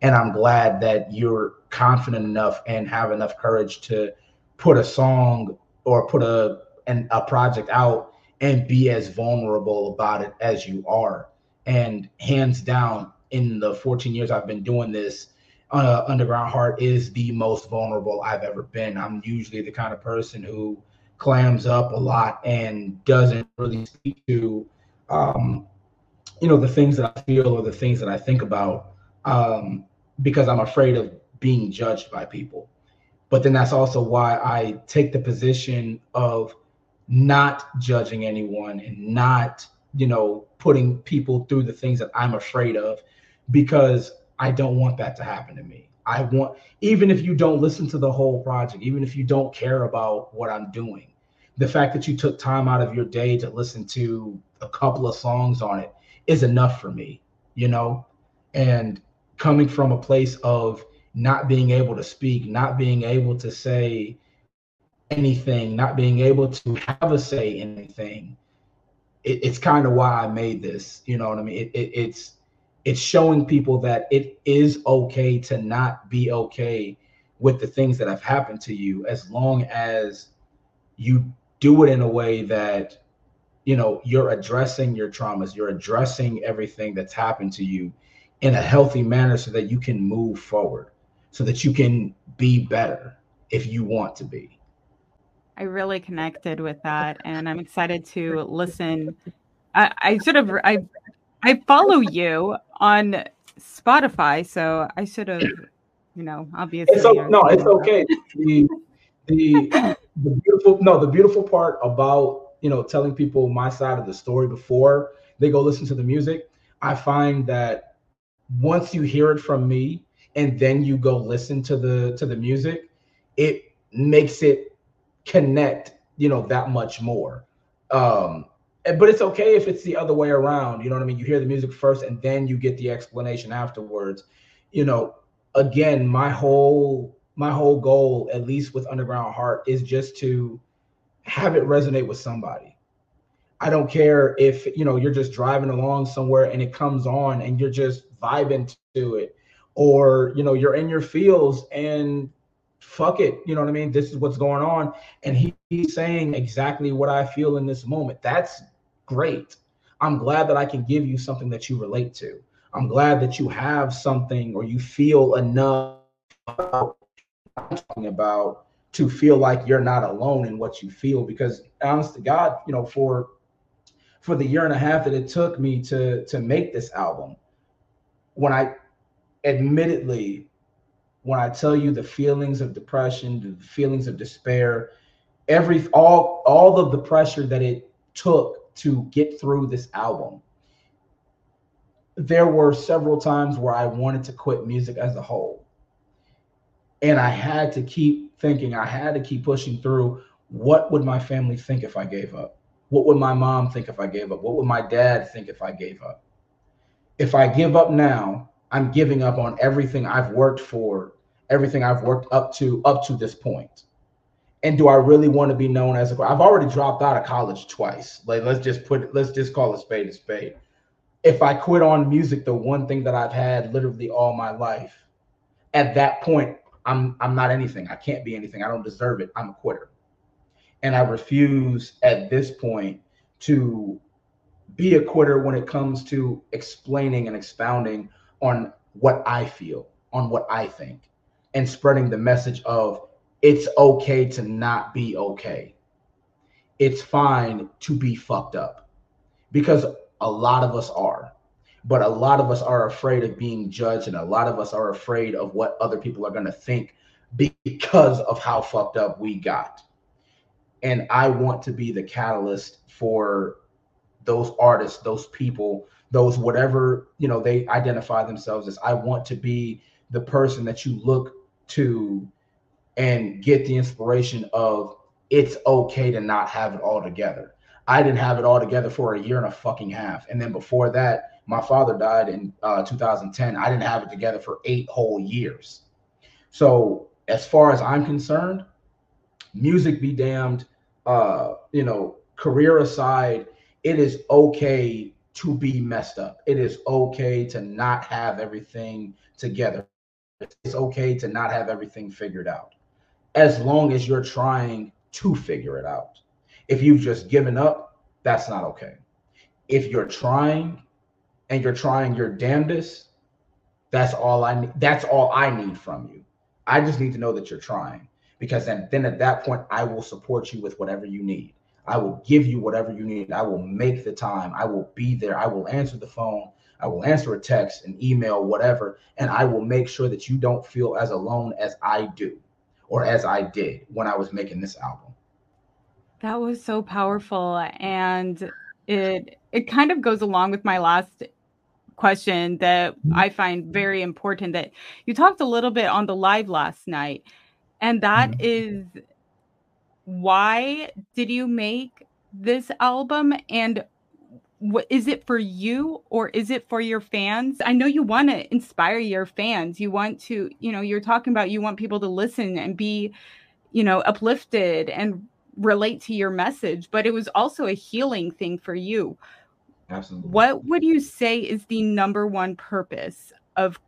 And I'm glad that you're confident enough and have enough courage to put a song or put a an, a project out and be as vulnerable about it as you are. And hands down, in the 14 years I've been doing this, uh, Underground Heart is the most vulnerable I've ever been. I'm usually the kind of person who clams up a lot and doesn't really speak to, um, you know, the things that I feel or the things that I think about. Um, because I'm afraid of being judged by people. But then that's also why I take the position of not judging anyone and not, you know, putting people through the things that I'm afraid of because I don't want that to happen to me. I want, even if you don't listen to the whole project, even if you don't care about what I'm doing, the fact that you took time out of your day to listen to a couple of songs on it is enough for me, you know? And coming from a place of not being able to speak, not being able to say anything, not being able to have a say in anything, it, it's kind of why I made this. You know what I mean? It, it, it's it's showing people that it is okay to not be okay with the things that have happened to you as long as you do it in a way that you know you're addressing your traumas you're addressing everything that's happened to you in a healthy manner so that you can move forward so that you can be better if you want to be i really connected with that and i'm excited to listen i, I sort of i i follow you on spotify so i should have you know obviously it's okay. no it's okay the, the the beautiful no the beautiful part about you know telling people my side of the story before they go listen to the music i find that once you hear it from me and then you go listen to the to the music it makes it connect you know that much more. Um but it's okay if it's the other way around you know what i mean? You hear the music first and then you get the explanation afterwards. You know again my whole my whole goal at least with underground heart is just to have it resonate with somebody. I don't care if you know you're just driving along somewhere and it comes on and you're just vibing into it or you know you're in your feels and fuck it you know what i mean? This is what's going on. And he, he's saying exactly what i feel in this moment. That's great. I'm glad that i can give you something that you relate to. I'm glad that you have something or you feel enough about about to feel like you're not alone in what you feel. Because honest to god you know for for the year and a half that it took me to to make this album when i admittedly, when I tell you the feelings of depression, the feelings of despair, every all all of the pressure that it took to get through this album, there were several times where I wanted to quit music as a whole. And I had to keep thinking, I had to keep pushing through. What would my family think if I gave up? What would my mom think if I gave up? What would my dad think if I gave up? If I give up now, I'm giving up on everything I've worked for, everything I've worked up to up to this point. And do I really want to be known as a I've already dropped out of college twice. Like let's just put let's just call a spade a spade. If I quit on music, the one thing that I've had literally all my life, at that point, I'm I'm not anything. I can't be anything. I don't deserve it. I'm a quitter. And I refuse at this point to be a quitter when it comes to explaining and expounding on what I feel, on what I think, and spreading the message of it's okay to not be okay. It's fine to be fucked up because a lot of us are. But a lot of us are afraid of being judged, and a lot of us are afraid of what other people are going to think because of how fucked up we got. And I want to be the catalyst for those artists, those people those whatever you know they identify themselves as i want to be the person that you look to and get the inspiration of it's okay to not have it all together. I didn't have it all together for a year and a fucking half. And then before that my father died in uh, 2010 i didn't have it together for eight whole years. So as far as i'm concerned music be damned uh you know career aside it is okay to be messed up. It is okay to not have everything together. It's okay to not have everything figured out as long as you're trying to figure it out. If you've just given up, that's not okay. If you're trying and you're trying your damnedest, that's all I need. That's all I need from you. I just need to know that you're trying because then, then at that point, I will support you with whatever you need. I will give you whatever you need. I will make the time. I will be there. I will answer the phone. I will answer a text, an email, whatever. And I will make sure that you don't feel as alone as I do or as I did when I was making this album. That was so powerful. And it it kind of goes along with my last question that. I find very important that you talked a little bit on the live last night. And that mm-hmm. is why did you make this album and what is it for you or is it for your fans? I know you want to inspire your fans. You want to, you know, you're talking about you want people to listen and be, you know, uplifted and relate to your message, but it was also a healing thing for you. Absolutely. What would you say is the number one purpose of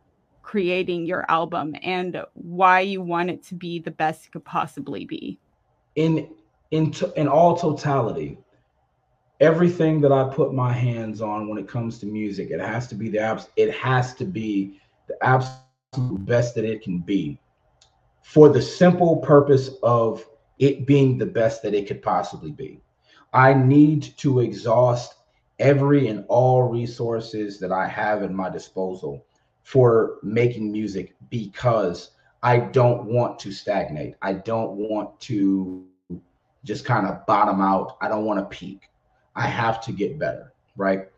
creating your album and why you want it to be the best it could possibly be? In in in all totality, everything that I put my hands on when it comes to music, it has to be the abs- it has to be the absolute best that it can be for the simple purpose of it being the best that it could possibly be. I need to exhaust every and all resources that I have in my disposal for making music because I don't want to stagnate. I don't want to just kind of bottom out. I don't want to peak. I have to get better, right?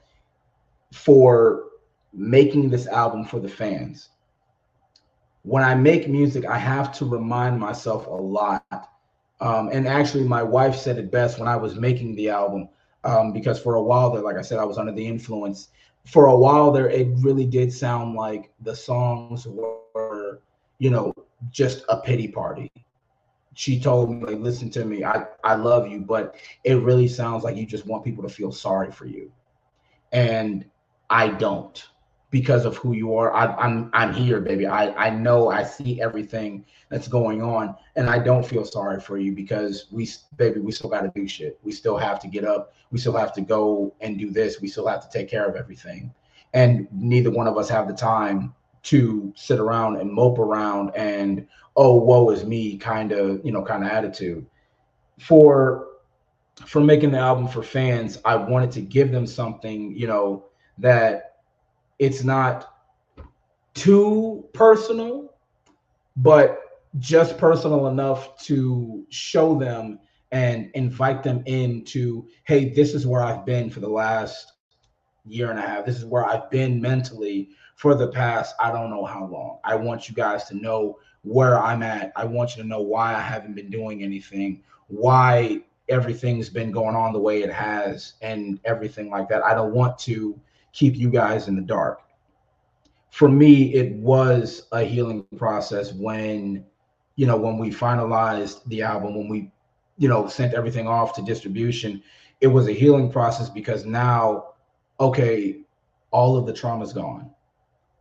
For making this album for the fans. When I make music, I have to remind myself a lot. Um, and actually, my wife said it best when I was making the album, um, because for a while there, like I said, I was under the influence. For a while there, it really did sound like the songs were, you know, just a pity party she told me, like, listen to me, I, I love you, but it really sounds like you just want people to feel sorry for you. And I don't because of who you are. I, I'm I'm here, baby. I, I know I see everything that's going on, and I don't feel sorry for you because we, baby, we still got to do shit. We still have to get up. We still have to go and do this. We still have to take care of everything, and neither one of us have the time to sit around and mope around and oh woe is me kind of you know kind of attitude. For for making the album for fans i wanted to give them something you know that it's not too personal but just personal enough to show them and invite them into hey this is where i've been for the last year and a half. This is where i've been mentally for the past i don't know how long i want you guys to know where I'm at. I want you to know why I haven't been doing anything, why everything's been going on the way it has, and everything like that. I don't want to keep you guys in the dark. For me, it was a healing process when, you know, when we finalized the album, when we, you know, sent everything off to distribution, it was a healing process because now, okay, all of the trauma's gone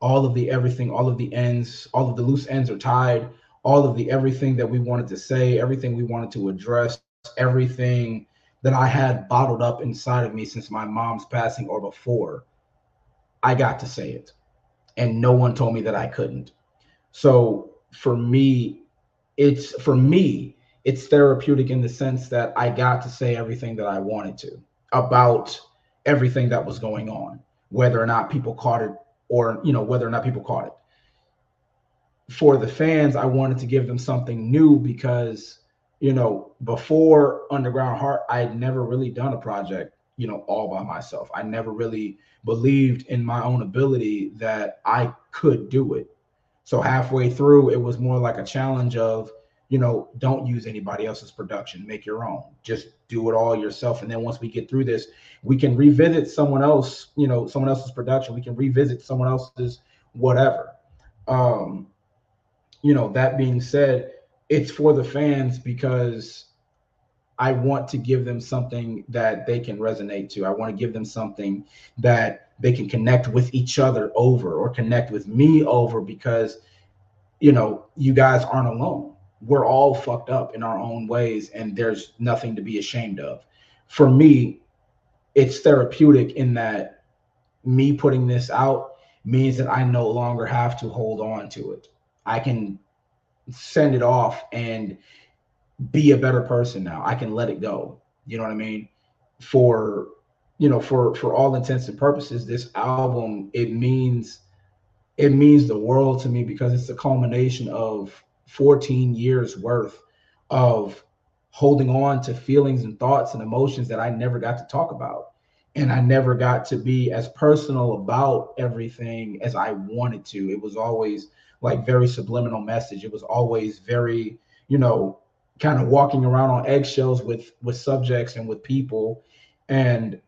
all of the everything, all of the ends, all of the loose ends are tied. All of the everything that we wanted to say, everything we wanted to address, everything that I had bottled up inside of me since my mom's passing or before, I got to say it. And no one told me that I couldn't. So for me, it's for me, it's therapeutic in the sense that I got to say everything that I wanted to about everything that was going on, whether or not people caught it or you know whether or not people caught it. For the fans i wanted to give them something new because you know before underground heart i had never really done a project you know all by myself. I never really believed in my own ability that i could do it. So halfway through it was more like a challenge of you know don't use anybody else's production make your own. Just do it all yourself. And then once we get through this we can revisit someone else you know someone else's production. We can revisit someone else's whatever. Um you know that being said it's for the fans because i want to give them something that they can resonate to. I want to give them something that they can connect with each other over or connect with me over because you know you guys aren't alone we're all fucked up in our own ways and there's nothing to be ashamed of for me it's therapeutic in that me putting this out means that I no longer have to hold on to it. I can send it off and be a better person now. I can let it go. You know what I mean? For you know, for for all intents and purposes, this album it means it means the world to me because it's the culmination of 14 years worth of holding on to feelings and thoughts and emotions that I never got to talk about. And I never got to be as personal about everything as I wanted to. It was always like very subliminal message. It was always very, you know, kind of walking around on eggshells with with subjects and with people. And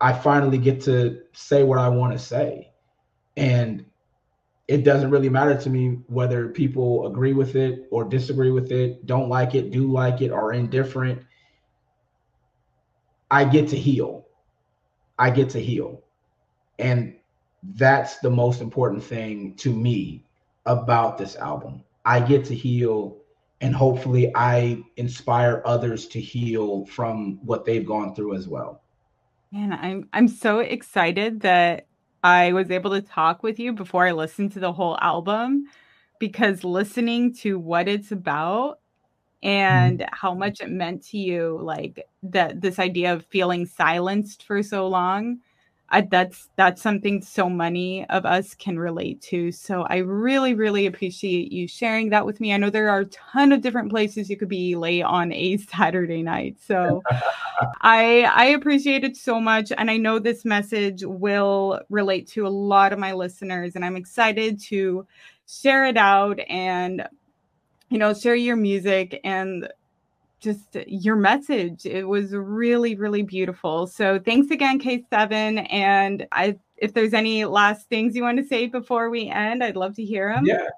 I finally get to say what I want to say. And it doesn't really matter to me whether people agree with it or disagree with it, don't like it, do like it, or indifferent. I get to heal. I get to heal. And that's the most important thing to me about this album. I get to heal and hopefully I inspire others to heal from what they've gone through as well. And I'm I'm so excited that I was able to talk with you before I listened to the whole album because listening to what it's about and mm-hmm. how much it meant to you like that this idea of feeling silenced for so long I, that's that's something so many of us can relate to. So I really, really appreciate you sharing that with me. I know there are a ton of different places you could be late on a Saturday night. So I I appreciate it so much. And I know this message will relate to a lot of my listeners. And I'm excited to share it out and you know share your music and just your message. It was really, really beautiful. So thanks again, Kaesevyn. And I, if there's any last things you want to say before we end, I'd love to hear them. Yeah.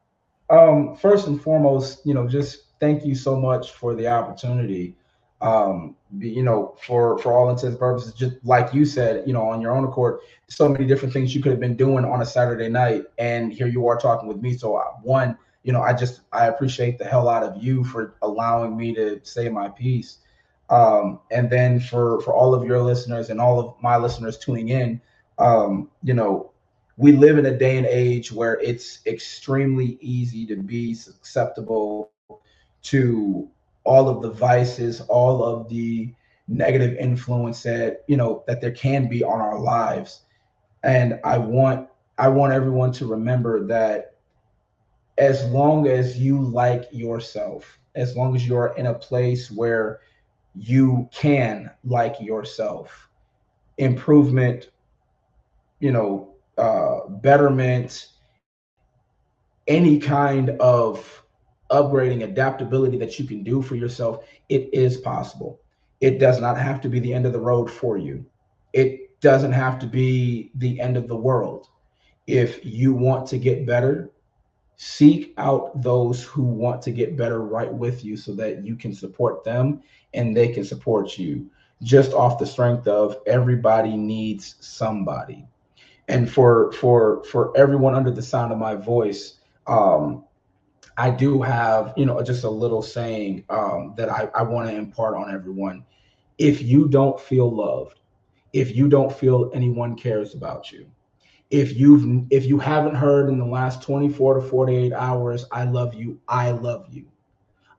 Um, first and foremost, you know, just thank you so much for the opportunity. Um, you know, for for all intents and purposes, just like you said, you know, on your own accord, so many different things you could have been doing on a Saturday night, and here you are talking with me. So, uh, one, you know, I just I appreciate the hell out of you for allowing me to say my piece. Um, and then for for all of your listeners and all of my listeners tuning in, um, you know, we live in a day and age where it's extremely easy to be susceptible to all of the vices, all of the negative influence that you know that there can be on our lives. And I want I want everyone to remember that as long as you like yourself, as long as you're in a place where you can like yourself, improvement, you know, uh, betterment, any kind of upgrading, adaptability that you can do for yourself, it is possible. It does not have to be the end of the road for you. It doesn't have to be the end of the world. If you want to get better, seek out those who want to get better right with you so that you can support them and they can support you. Just off the strength of everybody needs somebody. And for for for everyone under the sound of my voice um i do have you know just a little saying um that i i want to impart on everyone. If you don't feel loved if you don't feel anyone cares about you if you've if you haven't heard in the last 24 to 48 hours i love you. I love you.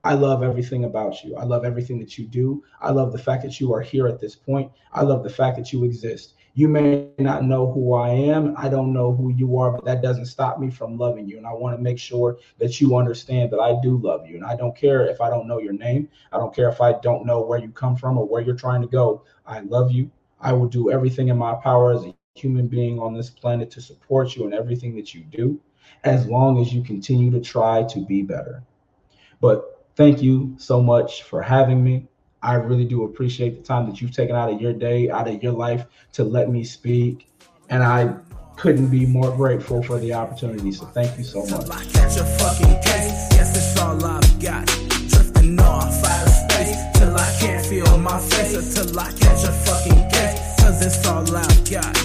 I love everything about you. I love everything that you do. I love the fact that you are here at this point. I love the fact that you exist. You may not know who i am. I don't know who you are but that doesn't stop me from loving you. And i want to make sure that you understand that i do love you. And i don't care if i don't know your name. I don't care if i don't know where you come from or where you're trying to go. I love you. I will do everything in my power as a human being on this planet to support you in everything that you do, as long as you continue to try to be better. But thank you so much for having me. I really do appreciate the time that you've taken out of your day, out of your life to let me speak. And I couldn't be more grateful for the opportunity. So thank you so much. Till I can't feel my face until I catch a fucking. Cause it's all I've got.